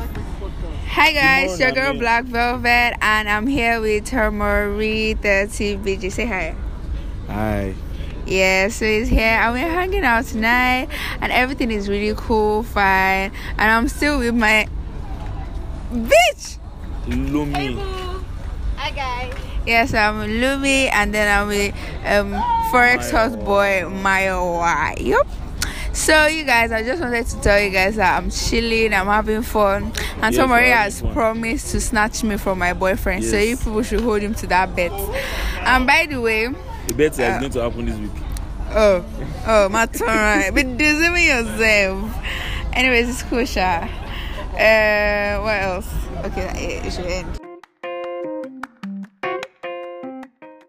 Hi guys, morning, your girl Black Velvet, and I'm here with her Marie 30 BG. Say hi. Hi. Yeah, so he's here and we're hanging out tonight, and everything is really cool, fine. And I'm still with my bitch. Lumi. Hi guys. Yes, I'm Lumi, and then I'm with um Forex hot boy Maya. Yup. So you guys, I just wanted to tell you guys that I'm chilling, I'm having fun, and Yes, so has fun. promised to snatch me from my boyfriend. So Yes. you people should hold him to that bet. And by the way, The bet is Uh, going to happen this week. oh, oh, my turn, right? But deceiving yourself. Anyways, it's cool, Sha. Uh, what else? Okay, it should end.